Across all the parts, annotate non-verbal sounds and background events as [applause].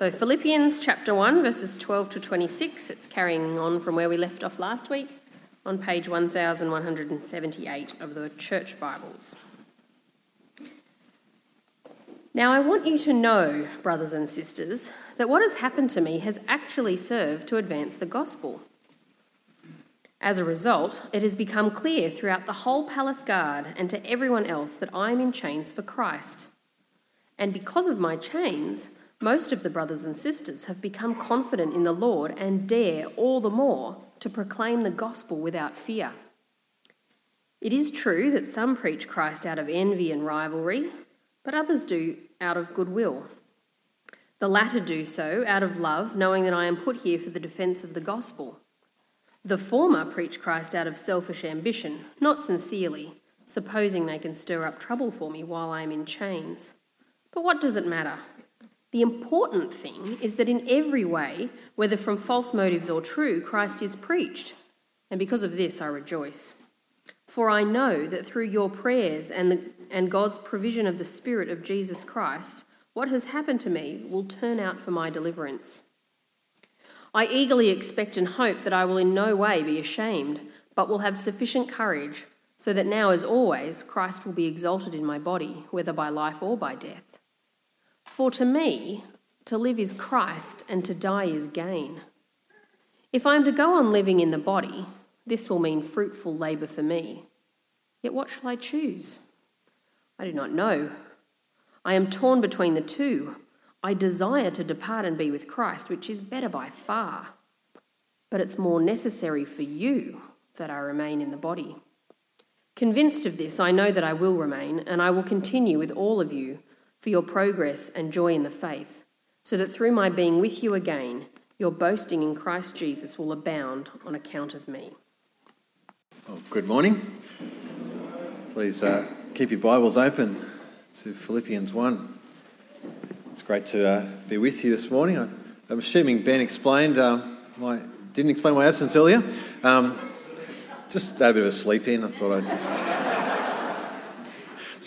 So, Philippians chapter 1, verses 12 to 26. It's carrying on from where we left off last week on page 1178 of the Church Bibles. Now, I want you to know, brothers and sisters, that what has happened to me has actually served to advance the gospel. As a result, it has become clear throughout the whole palace guard and to everyone else that I am in chains for Christ. And because of my chains, most of the brothers and sisters have become confident in the Lord and dare all the more to proclaim the gospel without fear. It is true that some preach Christ out of envy and rivalry but others do out of goodwill. The latter do so out of love, knowing that I am put here for the defence of the gospel. The former preach Christ out of selfish ambition, not sincerely, supposing they can stir up trouble for me while I am in chains. But what does it matter? The important thing is that in every way, whether from false motives or true, Christ is preached, and because of this I rejoice. For I know that through your prayers and, the, and God's provision of the Spirit of Jesus Christ, what has happened to me will turn out for my deliverance. I eagerly expect and hope that I will in no way be ashamed, but will have sufficient courage, so that now, as always, Christ will be exalted in my body, whether by life or by death. For to me, to live is Christ, and to die is gain. If I am to go on living in the body, this will mean fruitful labour for me. Yet what shall I choose? I do not know. I am torn between the two. I desire to depart and be with Christ, which is better by far. But it's more necessary for you that I remain in the body. Convinced of this, I know that I will remain, and I will continue with all of you for your progress and joy in the faith, so that through my being with you again, your boasting in Christ Jesus will abound on account of me. Well, good morning. Please uh, keep your Bibles open to Philippians 1. It's great to uh, be with you this morning. I'm assuming Ben explained uh, my didn't explain my absence earlier. Um, just had a bit of a sleep in. I thought I'd just.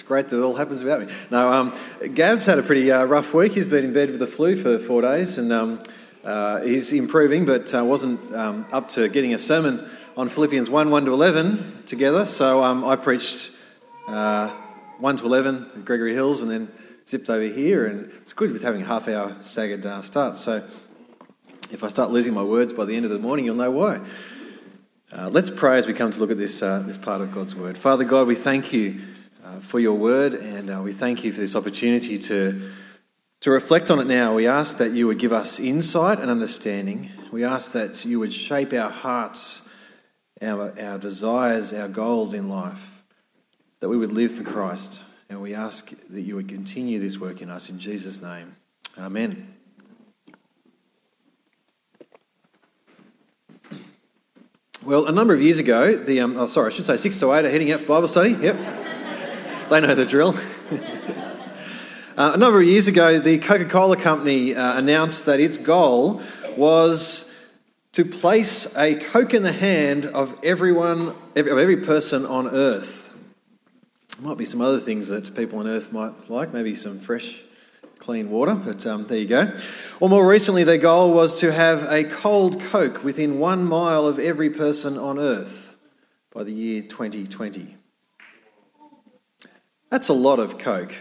Great that it all happens without me. No, um, Gav's had a pretty uh, rough week. He's been in bed with the flu for four days, and um, uh, he's improving, but uh, wasn't um, up to getting a sermon on Philippians 1 1 to 11 together. So um, I preached uh, 1 to 11 at Gregory Hills and then zipped over here. And it's good with having half hour staggered uh, start. So if I start losing my words by the end of the morning, you'll know why. Uh, let's pray as we come to look at this, uh, this part of God's Word. Father God, we thank you uh, for your Word and uh, we thank you for this opportunity to, to reflect on it now. We ask that you would give us insight and understanding. We ask that you would shape our hearts our, our desires, our goals in life, that we would live for Christ. And we ask that you would continue this work in us in Jesus' name. Amen. Well, a number of years ago, the um, oh sorry, I should say six to eight are heading out for Bible study. Yep, they know the drill. [laughs] uh, a number of years ago, the Coca-Cola company uh, announced that its goal was to place a Coke in the hand of everyone, of every person on earth. There might be some other things that people on earth might like, maybe some fresh, clean water, but um, there you go. Or more recently, their goal was to have a cold Coke within one mile of every person on earth by the year 2020. That's a lot of Coke.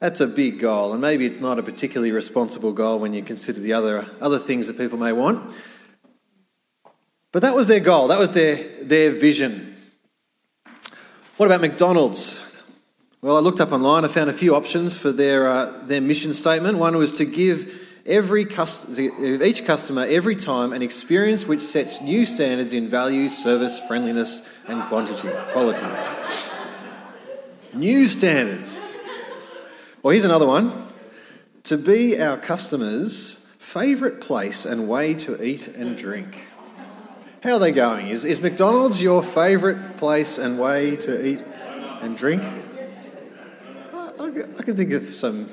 That's a big goal, and maybe it's not a particularly responsible goal when you consider the other, other things that people may want. But that was their goal, that was their, their vision. What about McDonald's? Well, I looked up online, I found a few options for their, uh, their mission statement. One was to give every cust- each customer every time an experience which sets new standards in value, service, friendliness, and quantity, quality. New standards. Well, here's another one to be our customers' favourite place and way to eat and drink. How are they going? Is, is McDonald's your favourite place and way to eat and drink? I, I can think of some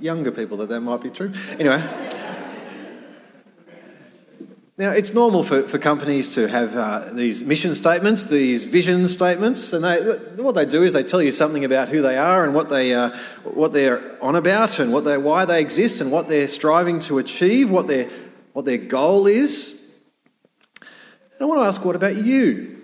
younger people that that might be true. Anyway, Now, it's normal for, for companies to have uh, these mission statements, these vision statements, and they, what they do is they tell you something about who they are and what, they, uh, what they're on about and what they, why they exist and what they're striving to achieve, what their, what their goal is. And I want to ask, what about you?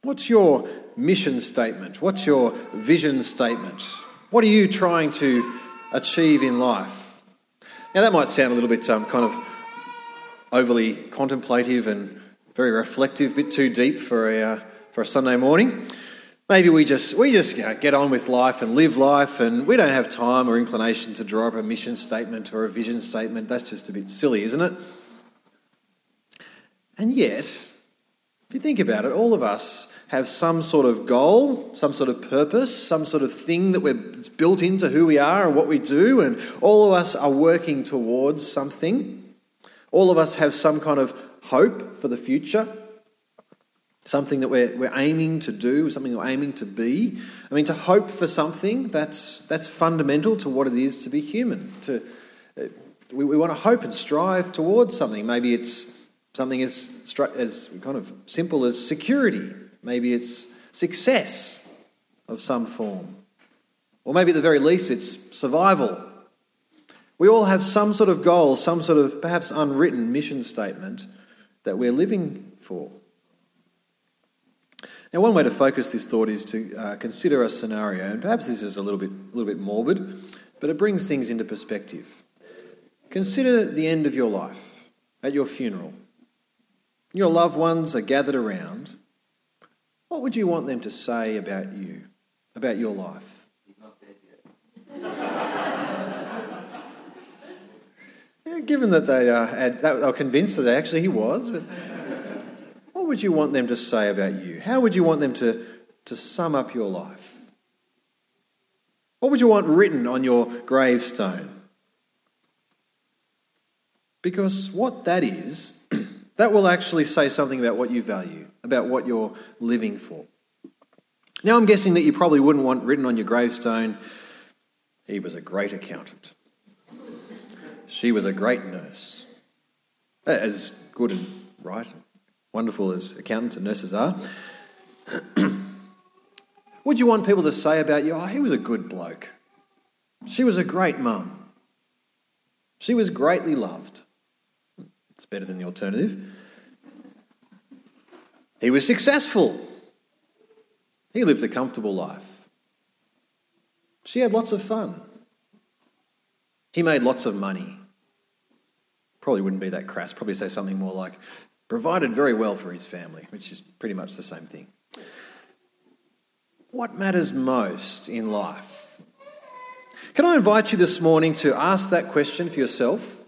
What's your mission statement? What's your vision statement? What are you trying to achieve in life? Now, that might sound a little bit um, kind of overly contemplative and very reflective, a bit too deep for a, uh, for a Sunday morning. Maybe we just, we just you know, get on with life and live life, and we don't have time or inclination to draw up a mission statement or a vision statement. That's just a bit silly, isn't it? And yet, if you think about it, all of us have some sort of goal, some sort of purpose, some sort of thing that we're, it's built into who we are and what we do, and all of us are working towards something. All of us have some kind of hope for the future, something that we're, we're aiming to do, something we're aiming to be. I mean, to hope for something, that's, that's fundamental to what it is to be human. To, uh, we, we want to hope and strive towards something. Maybe it's something as, as kind of simple as security, maybe it's success of some form. Or maybe at the very least, it's survival we all have some sort of goal, some sort of perhaps unwritten mission statement that we're living for. Now, one way to focus this thought is to uh, consider a scenario, and perhaps this is a little bit, a little bit morbid, but it brings things into perspective. Consider the end of your life at your funeral. Your loved ones are gathered around. What would you want them to say about you, about your life? He's not dead yet. Given that they, uh, had, they were convinced that actually he was, but what would you want them to say about you? How would you want them to, to sum up your life? What would you want written on your gravestone? Because what that is, [clears throat] that will actually say something about what you value, about what you're living for. Now, I'm guessing that you probably wouldn't want written on your gravestone, he was a great accountant. She was a great nurse. As good and right, wonderful as accountants and nurses are. [clears throat] Would you want people to say about you, oh, he was a good bloke? She was a great mum. She was greatly loved. It's better than the alternative. He was successful. He lived a comfortable life. She had lots of fun. He made lots of money probably wouldn't be that crass. Probably say something more like, provided very well for his family, which is pretty much the same thing. What matters most in life? Can I invite you this morning to ask that question for yourself?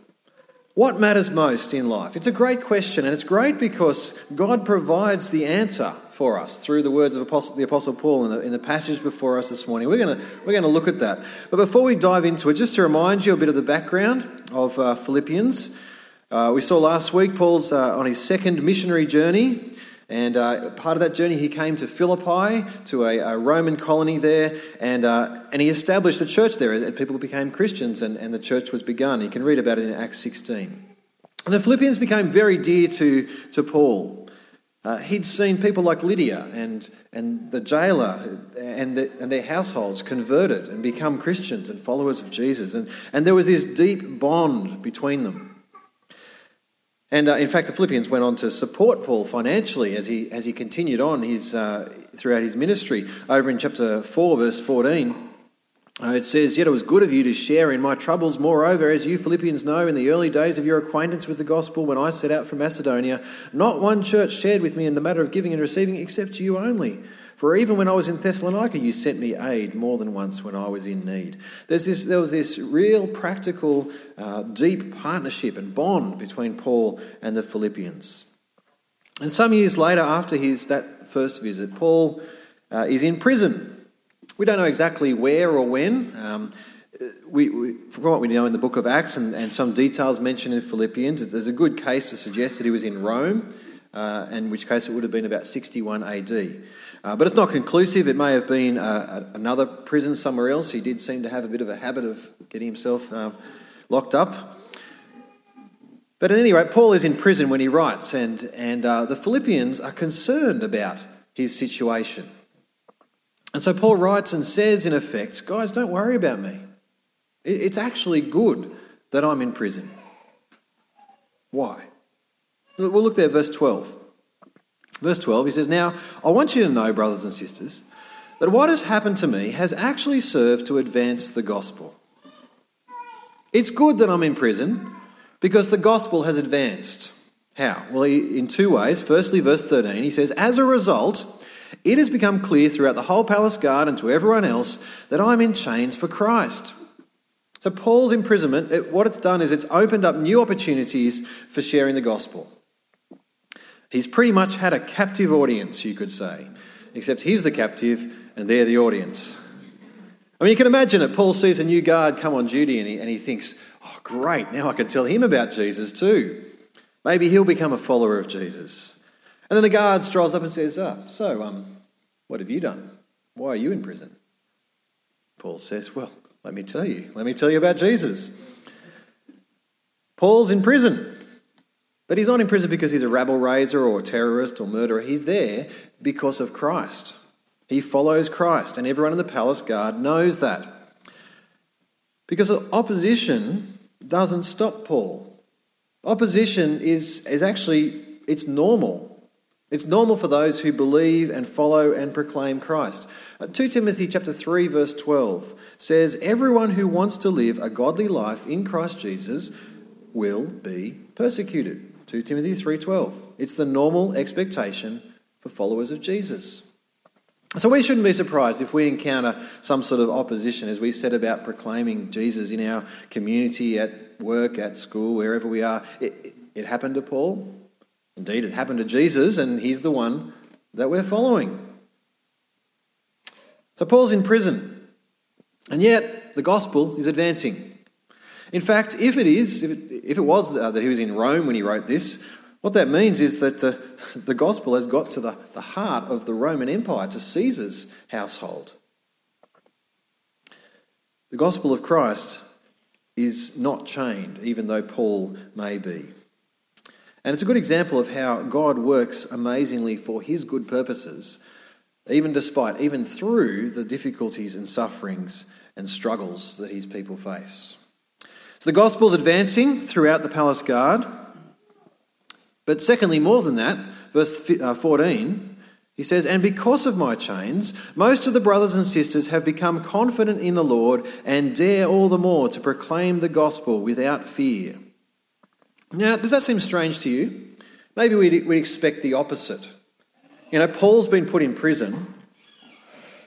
What matters most in life? It's a great question, and it's great because God provides the answer for us through the words of Apostle, the Apostle Paul in the, in the passage before us this morning. We're going to we're to look at that. But before we dive into it, just to remind you a bit of the background of uh, Philippians. Uh, we saw last week Paul's uh, on his second missionary journey. And uh, part of that journey, he came to Philippi, to a, a Roman colony there, and, uh, and he established a church there. And people became Christians, and, and the church was begun. You can read about it in Acts 16. And the Philippians became very dear to, to Paul. Uh, he'd seen people like Lydia and, and the jailer and, the, and their households converted and become Christians and followers of Jesus. And, and there was this deep bond between them. And uh, in fact, the Philippians went on to support Paul financially as he, as he continued on his, uh, throughout his ministry. Over in chapter 4, verse 14, uh, it says, Yet it was good of you to share in my troubles. Moreover, as you Philippians know, in the early days of your acquaintance with the gospel, when I set out from Macedonia, not one church shared with me in the matter of giving and receiving except you only. For even when I was in Thessalonica, you sent me aid more than once when I was in need. This, there was this real practical, uh, deep partnership and bond between Paul and the Philippians. And some years later, after his that first visit, Paul uh, is in prison. We don't know exactly where or when. Um, we, we, from what we know in the book of Acts and, and some details mentioned in Philippians, there's a good case to suggest that he was in Rome, uh, in which case it would have been about 61 AD. Uh, but it's not conclusive. It may have been uh, another prison somewhere else. He did seem to have a bit of a habit of getting himself um, locked up. But at any rate, Paul is in prison when he writes, and, and uh, the Philippians are concerned about his situation. And so Paul writes and says, in effect, guys, don't worry about me. It's actually good that I'm in prison. Why? We'll look there, verse 12. Verse 12, he says, Now, I want you to know, brothers and sisters, that what has happened to me has actually served to advance the gospel. It's good that I'm in prison because the gospel has advanced. How? Well, in two ways. Firstly, verse 13, he says, As a result, it has become clear throughout the whole palace guard and to everyone else that I'm in chains for Christ. So, Paul's imprisonment, it, what it's done is it's opened up new opportunities for sharing the gospel. He's pretty much had a captive audience, you could say, except he's the captive and they're the audience. I mean, you can imagine it. Paul sees a new guard come on duty and he, and he thinks, oh, great, now I can tell him about Jesus too. Maybe he'll become a follower of Jesus. And then the guard strolls up and says, oh, So, um, what have you done? Why are you in prison? Paul says, Well, let me tell you. Let me tell you about Jesus. Paul's in prison. But he's not in prison because he's a rabble raiser or a terrorist or murderer. He's there because of Christ. He follows Christ, and everyone in the palace guard knows that. Because opposition doesn't stop Paul. Opposition is, is actually, it's normal. It's normal for those who believe and follow and proclaim Christ. Uh, 2 Timothy chapter 3 verse 12 says everyone who wants to live a godly life in Christ Jesus will be persecuted. 2 Timothy 3:12. It's the normal expectation for followers of Jesus. So we shouldn't be surprised if we encounter some sort of opposition as we set about proclaiming Jesus in our community, at work, at school, wherever we are. It, it happened to Paul. Indeed, it happened to Jesus, and he's the one that we're following. So Paul's in prison, and yet the gospel is advancing. In fact, if it is, if it, if it was uh, that he was in Rome when he wrote this, what that means is that uh, [laughs] the gospel has got to the, the heart of the Roman Empire, to Caesar's household. The gospel of Christ is not chained, even though Paul may be. And it's a good example of how God works amazingly for his good purposes, even despite, even through the difficulties and sufferings and struggles that his people face. So the gospel's advancing throughout the palace guard. But secondly, more than that, verse uh, 14, he says, And because of my chains, most of the brothers and sisters have become confident in the Lord and dare all the more to proclaim the gospel without fear. Now, does that seem strange to you? Maybe we'd, we'd expect the opposite. You know, Paul's been put in prison.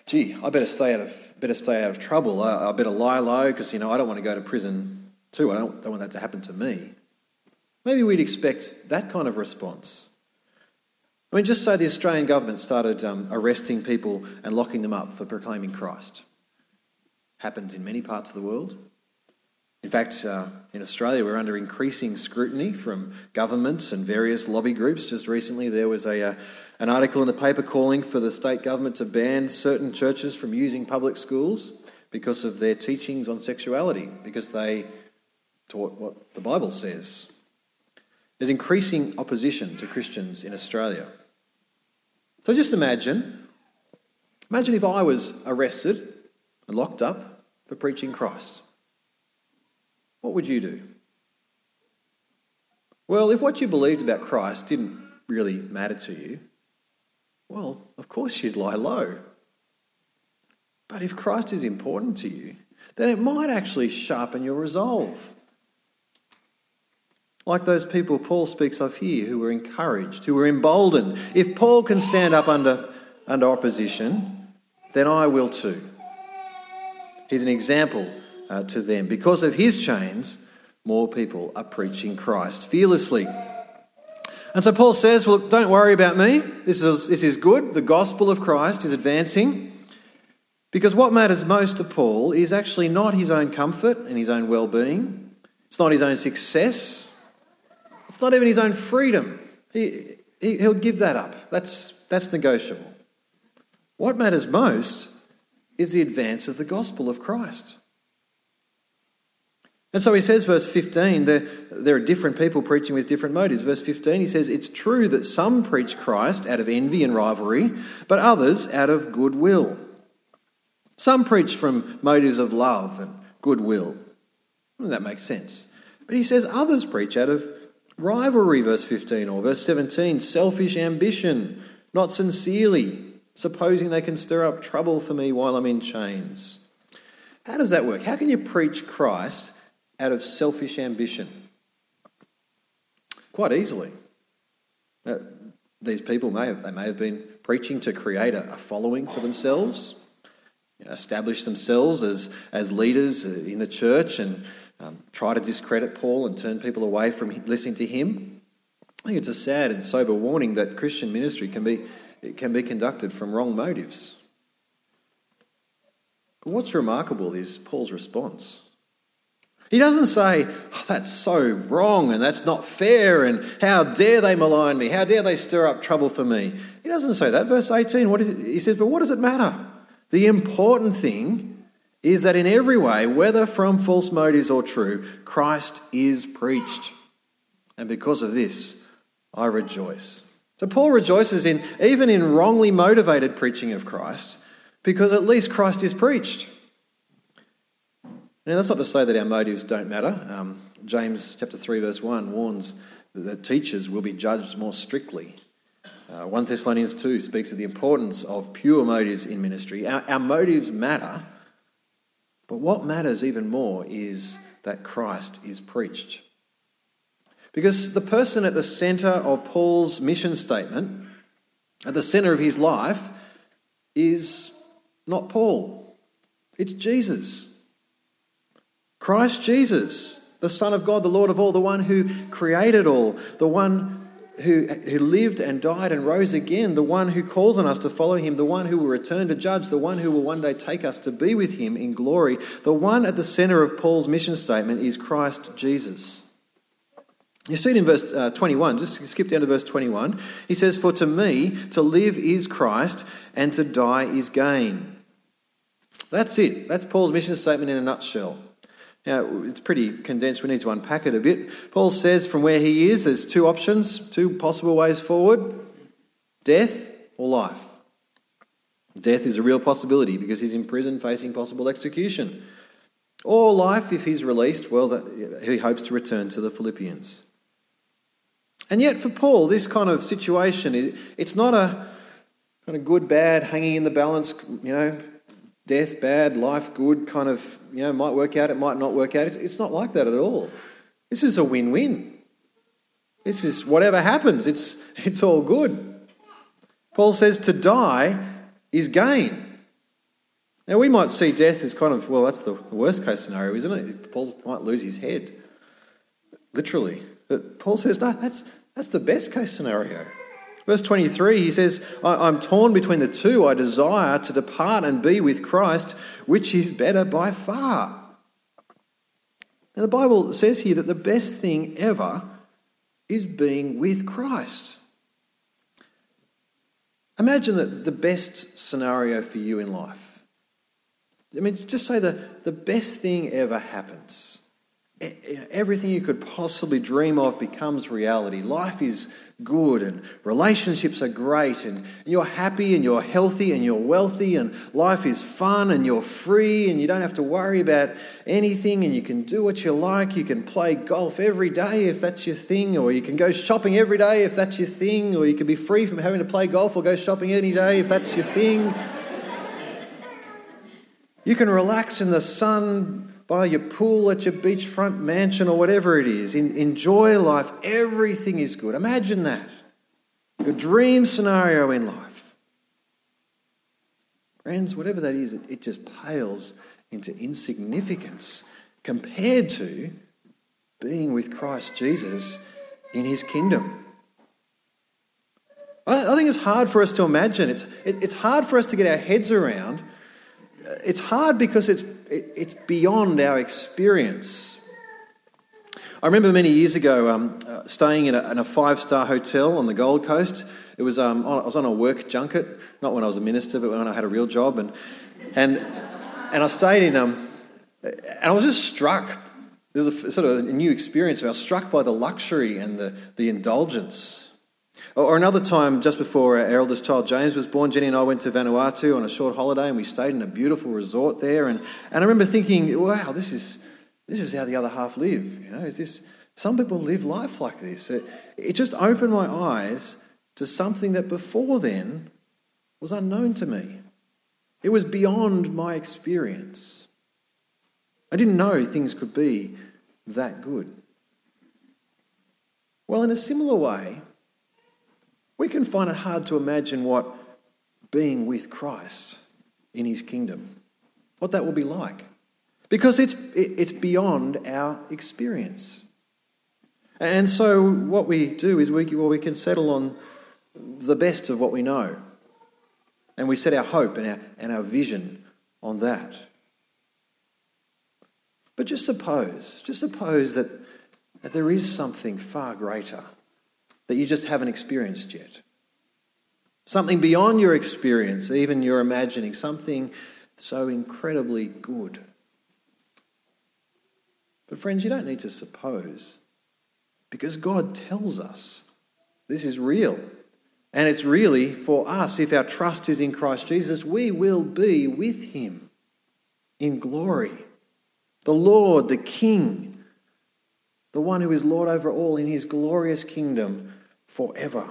Gee, I better stay out of better stay out of trouble. I, I better lie low because you know I don't want to go to prison too. I don't, don't want that to happen to me. Maybe we'd expect that kind of response. I mean, just say the Australian government started um, arresting people and locking them up for proclaiming Christ. Happens in many parts of the world. In fact, uh, in Australia, we're under increasing scrutiny from governments and various lobby groups. Just recently, there was a, uh, an article in the paper calling for the state government to ban certain churches from using public schools because of their teachings on sexuality, because they taught what the Bible says. There's increasing opposition to Christians in Australia. So just imagine imagine if I was arrested and locked up for preaching Christ what would you do? Well, if what you believed about Christ didn't really matter to you, well, of course you'd lie low. But if Christ is important to you, then it might actually sharpen your resolve. Like those people Paul speaks of here who were encouraged, who were emboldened. If Paul can stand up under, under opposition, then I will too. He's an example uh, to them. Because of his chains, more people are preaching Christ fearlessly. And so Paul says, Well, don't worry about me. This is, this is good. The gospel of Christ is advancing. Because what matters most to Paul is actually not his own comfort and his own well being, it's not his own success, it's not even his own freedom. He, he, he'll give that up. That's, that's negotiable. What matters most is the advance of the gospel of Christ. And so he says, verse 15, there, there are different people preaching with different motives. Verse 15, he says, It's true that some preach Christ out of envy and rivalry, but others out of goodwill. Some preach from motives of love and goodwill. Well, that makes sense. But he says others preach out of rivalry, verse 15, or verse 17, selfish ambition, not sincerely, supposing they can stir up trouble for me while I'm in chains. How does that work? How can you preach Christ out of selfish ambition? Quite easily. Uh, these people may have, they may have been preaching to create a, a following for themselves, establish themselves as, as leaders in the church and um, try to discredit Paul and turn people away from listening to him. I think it's a sad and sober warning that Christian ministry can be, can be conducted from wrong motives. But what's remarkable is Paul's response. He doesn't say, oh, that's so wrong and that's not fair and how dare they malign me? How dare they stir up trouble for me? He doesn't say that. Verse 18, what is he says, but what does it matter? The important thing is that in every way, whether from false motives or true, Christ is preached. And because of this, I rejoice. So Paul rejoices in even in wrongly motivated preaching of Christ, because at least Christ is preached. Now, that's not to say that our motives don't matter. Um, James chapter 3, verse 1 warns that teachers will be judged more strictly. Uh, 1 Thessalonians 2 speaks of the importance of pure motives in ministry. Our, our motives matter, but what matters even more is that Christ is preached. Because the person at the centre of Paul's mission statement, at the centre of his life, is not Paul, it's Jesus. Christ Jesus, the Son of God, the Lord of all, the one who created all, the one who, who lived and died and rose again, the one who calls on us to follow him, the one who will return to judge, the one who will one day take us to be with him in glory. The one at the centre of Paul's mission statement is Christ Jesus. You see it in verse uh, 21, just skip down to verse 21. He says, For to me, to live is Christ, and to die is gain. That's it. That's Paul's mission statement in a nutshell. Now, it's pretty condensed. We need to unpack it a bit. Paul says from where he is, there's two options, two possible ways forward death or life. Death is a real possibility because he's in prison facing possible execution. Or life, if he's released, well, that, he hopes to return to the Philippians. And yet, for Paul, this kind of situation, it's not a kind of good, bad, hanging in the balance, you know, death bad, life good, kind of, you know, might work out, it might not work out. It's, it's not like that at all. This is a win win. This is whatever happens, it's, it's all good. Paul says to die is gain. Now, we might see death as kind of, well, that's the worst case scenario, isn't it? Paul might lose his head, literally. But Paul says, no, that's, that's the best case scenario. Verse 23, he says, I'm torn between the two. I desire to depart and be with Christ, which is better by far. Now, the Bible says here that the best thing ever is being with Christ. Imagine that the best scenario for you in life. I mean, just say that the best thing ever happens. Everything you could possibly dream of becomes reality. Life is good and relationships are great and you're happy and you're healthy and you're wealthy and life is fun and you're free and you don't have to worry about anything and you can do what you like. You can play golf every day if that's your thing, or you can go shopping every day if that's your thing, or you can be free from having to play golf or go shopping any day if that's your thing. You can relax in the sun by your pool at your beachfront mansion or whatever it is. enjoy life. Everything is good. Imagine that. Your dream scenario in life. Friends, whatever that is, it, it just pales into insignificance compared to being with Christ Jesus in his kingdom. I, I think it's hard for us to imagine. It's, it, it's hard for us to get our heads around it's hard because it's, it's beyond our experience. I remember many years ago um, uh, staying in a, a five star hotel on the Gold Coast. It was, um, I was on a work junket, not when I was a minister, but when I had a real job. And, and, and I stayed in, um, and I was just struck There was a sort of a new experience. I was struck by the luxury and the, the indulgence. Or another time, just before our eldest child James was born, Jenny and I went to Vanuatu on a short holiday and we stayed in a beautiful resort there. And, and I remember thinking, wow, this is, this is how the other half live. You know, is this, some people live life like this. It, it just opened my eyes to something that before then was unknown to me. It was beyond my experience. I didn't know things could be that good. Well, in a similar way, we can find it hard to imagine what being with Christ in his kingdom, what that will be like, because it's, it's beyond our experience. And so, what we do is we, well, we can settle on the best of what we know, and we set our hope and our, and our vision on that. But just suppose, just suppose that, that there is something far greater that you just haven't experienced yet. Something beyond your experience, even your imagining, something so incredibly good. But, friends, you don't need to suppose because God tells us this is real. And it's really for us, if our trust is in Christ Jesus, we will be with Him in glory the Lord, the King, the one who is Lord over all in his glorious kingdom forever.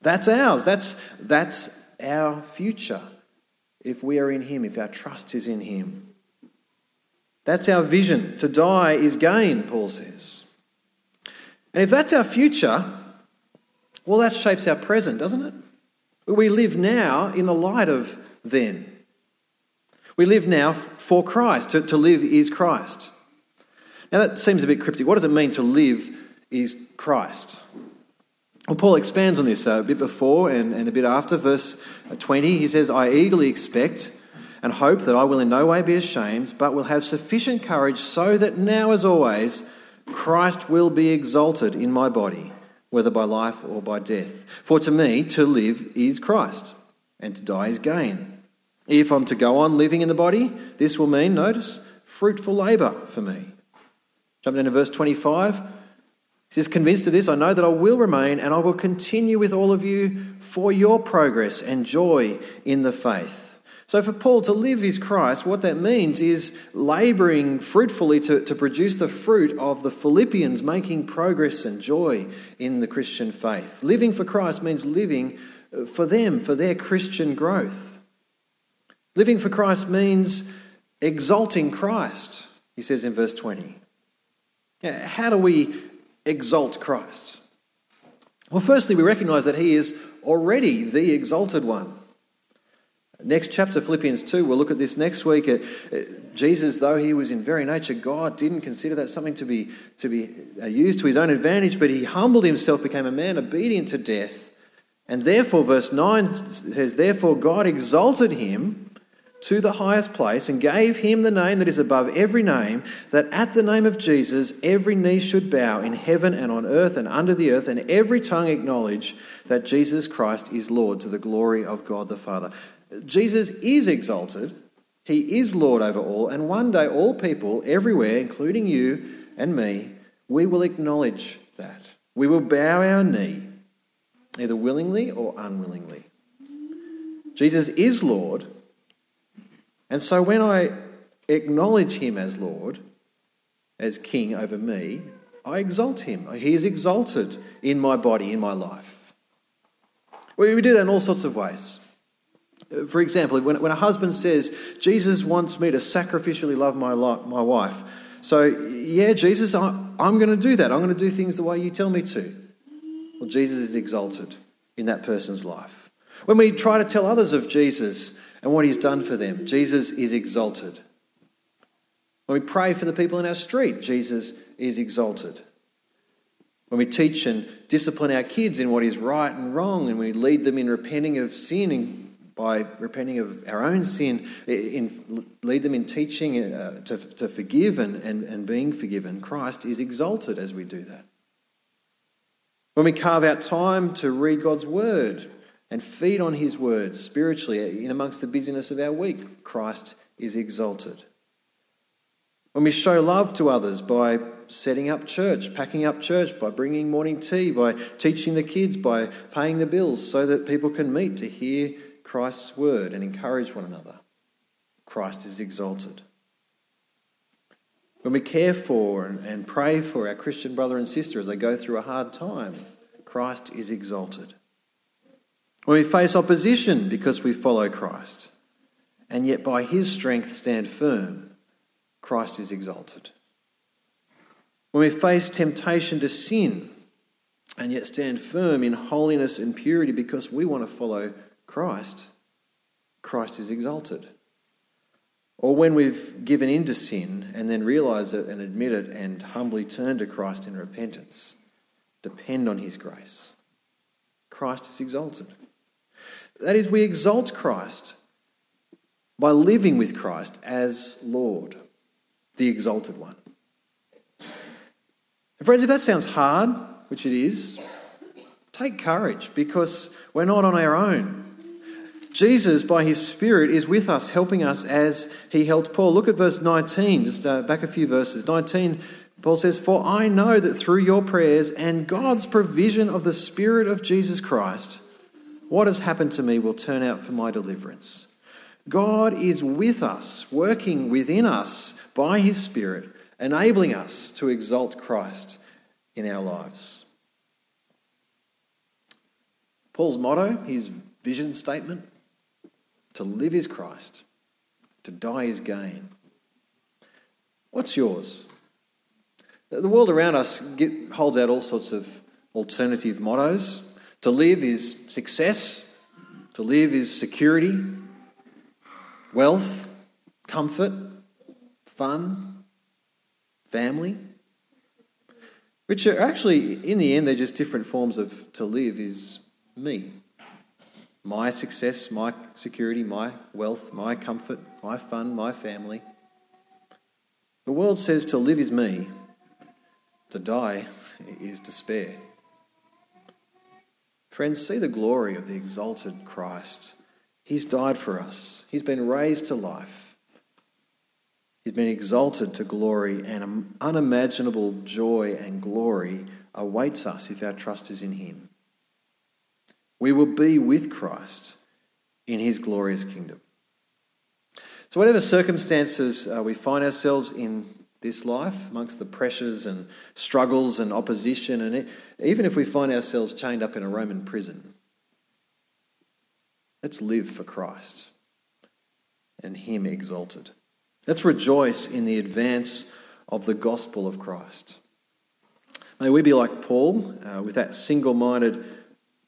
That's ours. That's, that's our future if we are in him, if our trust is in him. That's our vision. To die is gain, Paul says. And if that's our future, well, that shapes our present, doesn't it? We live now in the light of then. We live now for Christ. To, to live is Christ. Now, that seems a bit cryptic. What does it mean to live is Christ? Well, Paul expands on this uh, a bit before and, and a bit after. Verse 20, he says, I eagerly expect and hope that I will in no way be ashamed, but will have sufficient courage so that now, as always, Christ will be exalted in my body, whether by life or by death. For to me, to live is Christ, and to die is gain. If I'm to go on living in the body, this will mean, notice, fruitful labour for me. Jump down to verse 25. Says, Convinced of this, I know that I will remain and I will continue with all of you for your progress and joy in the faith. So, for Paul to live is Christ, what that means is labouring fruitfully to, to produce the fruit of the Philippians, making progress and joy in the Christian faith. Living for Christ means living uh, for them, for their Christian growth. Living for Christ means exalting Christ, he says in verse 20. How do we exalt Christ? Well, firstly, we recognize that he is already the exalted one. Next chapter, Philippians 2, we'll look at this next week. Jesus, though he was in very nature God, didn't consider that something to be, to be uh, used to his own advantage, but he humbled himself, became a man obedient to death. And therefore, verse 9 says, Therefore God exalted him to the highest place and gave him the name that is above every name, that at the name of Jesus every knee should bow in heaven and on earth and under the earth, and every tongue acknowledge that Jesus Christ is Lord to the glory of God the Father. Jesus is exalted, he is Lord over all, and one day all people everywhere, including you and me, we will acknowledge that. We will bow our knee, either willingly or unwillingly. Jesus is Lord and so when I acknowledge him as Lord, as King over me, I exalt him. He is exalted in my body, in my life. We do that in all sorts of ways. For example, when, when a husband says, Jesus wants me to sacrificially love my, my wife, so yeah, Jesus, I, I'm going to do that. I'm going to do things the way you tell me to. Well, Jesus is exalted in that person's life. When we try to tell others of Jesus, and what he's done for them. Jesus is exalted. When we pray for the people in our street, Jesus is exalted. When we teach and discipline our kids in what is right and wrong, and we lead them in repenting of sin and by repenting of our own sin, in, lead them in teaching uh, to, to forgive and, and, and being forgiven, Christ is exalted as we do that. When we carve out time to read God's word, and feed on his words spiritually in amongst the busyness of our week, Christ is exalted. When we show love to others by setting up church, packing up church, by bringing morning tea, by teaching the kids, by paying the bills so that people can meet to hear Christ's word and encourage one another. Christ is exalted. When we care for and pray for our Christian brother and sister as they go through a hard time, Christ is exalted. When we face opposition because we follow Christ, and yet by his strength stand firm, Christ is exalted. When we face temptation to sin, and yet stand firm in holiness and purity because we want to follow Christ, Christ is exalted. Or when we've given in to sin and then realize it and admit it and humbly turn to Christ in repentance, depend on his grace. Christ is exalted. That is, we exalt Christ by living with Christ as Lord, the exalted one. And friends, if that sounds hard, which it is, take courage because we're not on our own. Jesus, by his Spirit, is with us, helping us as he helped Paul. Look at verse 19, just uh, back a few verses. 19, Paul says, For I know that through your prayers and God's provision of the Spirit of Jesus Christ, what has happened to me will turn out for my deliverance. God is with us, working within us by his Spirit, enabling us to exalt Christ in our lives. Paul's motto, his vision statement, to live is Christ, to die is gain. What's yours? The world around us holds out all sorts of alternative mottos. To live is success, to live is security, wealth, comfort, fun, family. Which are actually, in the end, they're just different forms of to live is me my success, my security, my wealth, my comfort, my fun, my family. The world says to live is me, to die [laughs] is despair. Friends, see the glory of the exalted Christ. He's died for us, He's been raised to life. He's been exalted to glory, and unimaginable joy and glory awaits us if our trust is in Him. We will be with Christ in his glorious kingdom. So, whatever circumstances uh, we find ourselves in this life, amongst the pressures and struggles and opposition, and even if we find ourselves chained up in a Roman prison, let's live for Christ and Him exalted. Let's rejoice in the advance of the gospel of Christ. May we be like Paul uh, with that single minded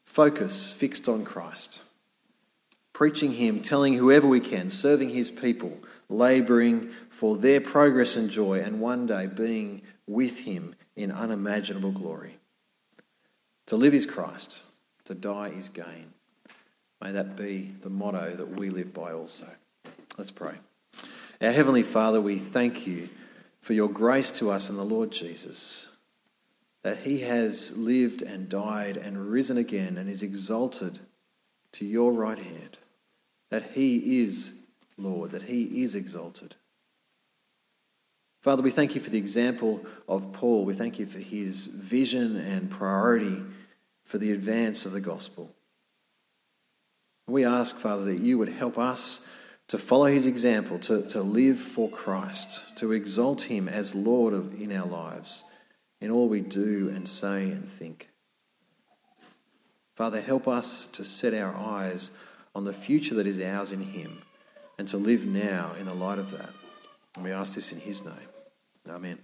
focus fixed on Christ, preaching Him, telling whoever we can, serving His people, labouring for their progress and joy, and one day being with Him in unimaginable glory. To live is Christ, to die is gain. May that be the motto that we live by also. Let's pray. Our Heavenly Father, we thank you for your grace to us in the Lord Jesus that he has lived and died and risen again and is exalted to your right hand, that he is Lord, that he is exalted. Father, we thank you for the example of Paul. We thank you for his vision and priority for the advance of the gospel. We ask, Father, that you would help us to follow his example, to, to live for Christ, to exalt him as Lord of, in our lives in all we do and say and think. Father, help us to set our eyes on the future that is ours in Him and to live now in the light of that. And we ask this in His name. Amen.